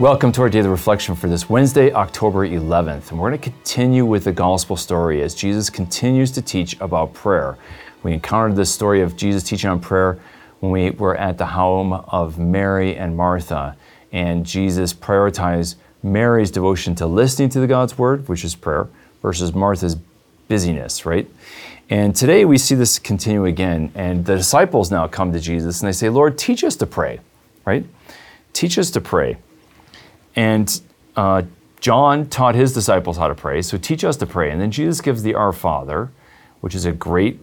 Welcome to our daily reflection for this Wednesday, October 11th. And we're going to continue with the gospel story as Jesus continues to teach about prayer. We encountered this story of Jesus teaching on prayer when we were at the home of Mary and Martha. And Jesus prioritized Mary's devotion to listening to the God's word, which is prayer, versus Martha's busyness, right? And today we see this continue again. And the disciples now come to Jesus and they say, Lord, teach us to pray, right? Teach us to pray. And uh, John taught his disciples how to pray, so teach us to pray. And then Jesus gives the Our Father, which is a great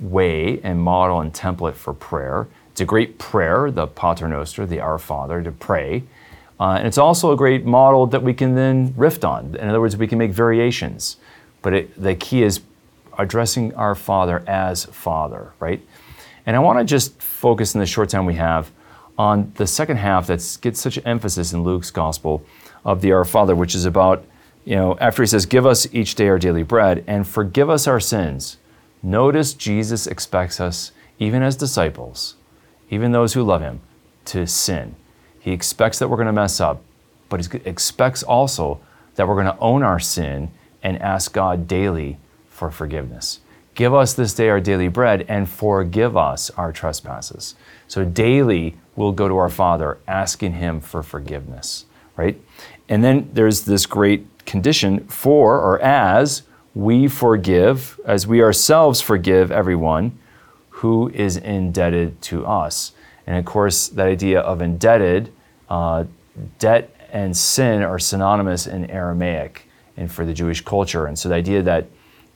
way and model and template for prayer. It's a great prayer, the Pater Noster, the Our Father, to pray. Uh, and it's also a great model that we can then riff on. In other words, we can make variations. But it, the key is addressing our Father as Father, right? And I want to just focus in the short time we have on the second half that gets such emphasis in Luke's gospel of the Our Father, which is about, you know, after he says, Give us each day our daily bread and forgive us our sins. Notice Jesus expects us, even as disciples, even those who love him, to sin. He expects that we're going to mess up, but he expects also that we're going to own our sin and ask God daily for forgiveness. Give us this day our daily bread and forgive us our trespasses. So daily we'll go to our Father asking Him for forgiveness, right? And then there's this great condition for or as we forgive, as we ourselves forgive everyone who is indebted to us. And of course, that idea of indebted, uh, debt and sin are synonymous in Aramaic and for the Jewish culture. And so the idea that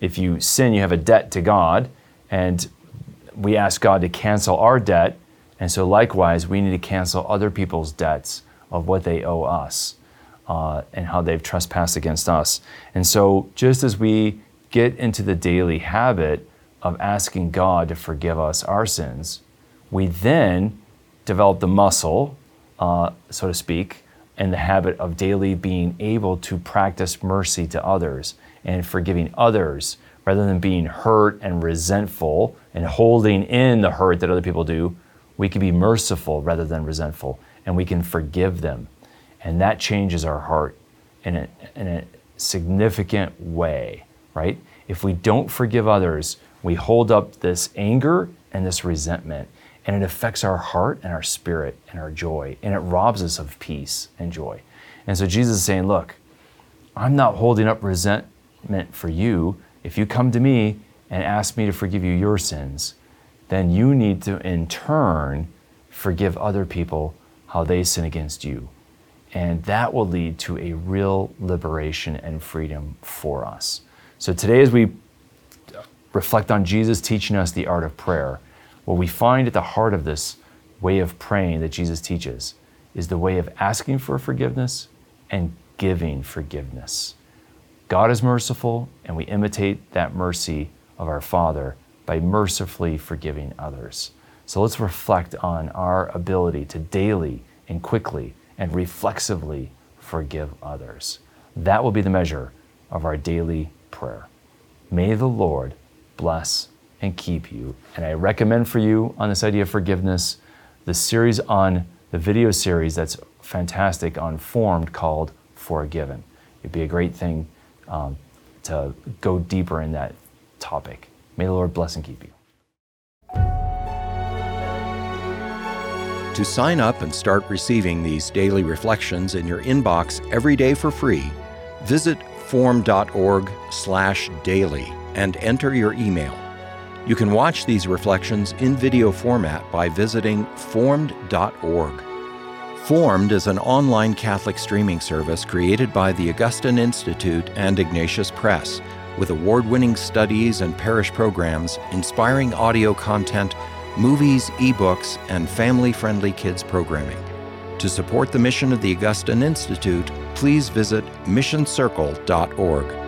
if you sin, you have a debt to God, and we ask God to cancel our debt and so, likewise, we need to cancel other people's debts of what they owe us uh, and how they've trespassed against us. And so, just as we get into the daily habit of asking God to forgive us our sins, we then develop the muscle, uh, so to speak, and the habit of daily being able to practice mercy to others and forgiving others rather than being hurt and resentful and holding in the hurt that other people do we can be merciful rather than resentful, and we can forgive them. And that changes our heart in a, in a significant way, right? If we don't forgive others, we hold up this anger and this resentment, and it affects our heart and our spirit and our joy, and it robs us of peace and joy. And so Jesus is saying, Look, I'm not holding up resentment for you. If you come to me and ask me to forgive you your sins, then you need to, in turn, forgive other people how they sin against you. And that will lead to a real liberation and freedom for us. So today, as we reflect on Jesus teaching us the art of prayer, what we find at the heart of this way of praying that Jesus teaches is the way of asking for forgiveness and giving forgiveness. God is merciful, and we imitate that mercy of our Father by mercifully forgiving others. So let's reflect on our ability to daily and quickly and reflexively forgive others. That will be the measure of our daily prayer. May the Lord bless and keep you. And I recommend for you on this idea of forgiveness the series on the video series that's fantastic on Formed called Forgiven. It'd be a great thing um, to go deeper in that topic. May the Lord bless and keep you. To sign up and start receiving these daily reflections in your inbox every day for free, visit formed.org/daily and enter your email. You can watch these reflections in video format by visiting formed.org. Formed is an online Catholic streaming service created by the Augustine Institute and Ignatius Press with award winning studies and parish programs, inspiring audio content, movies, ebooks, and family friendly kids programming. To support the mission of the Augustine Institute, please visit missioncircle.org.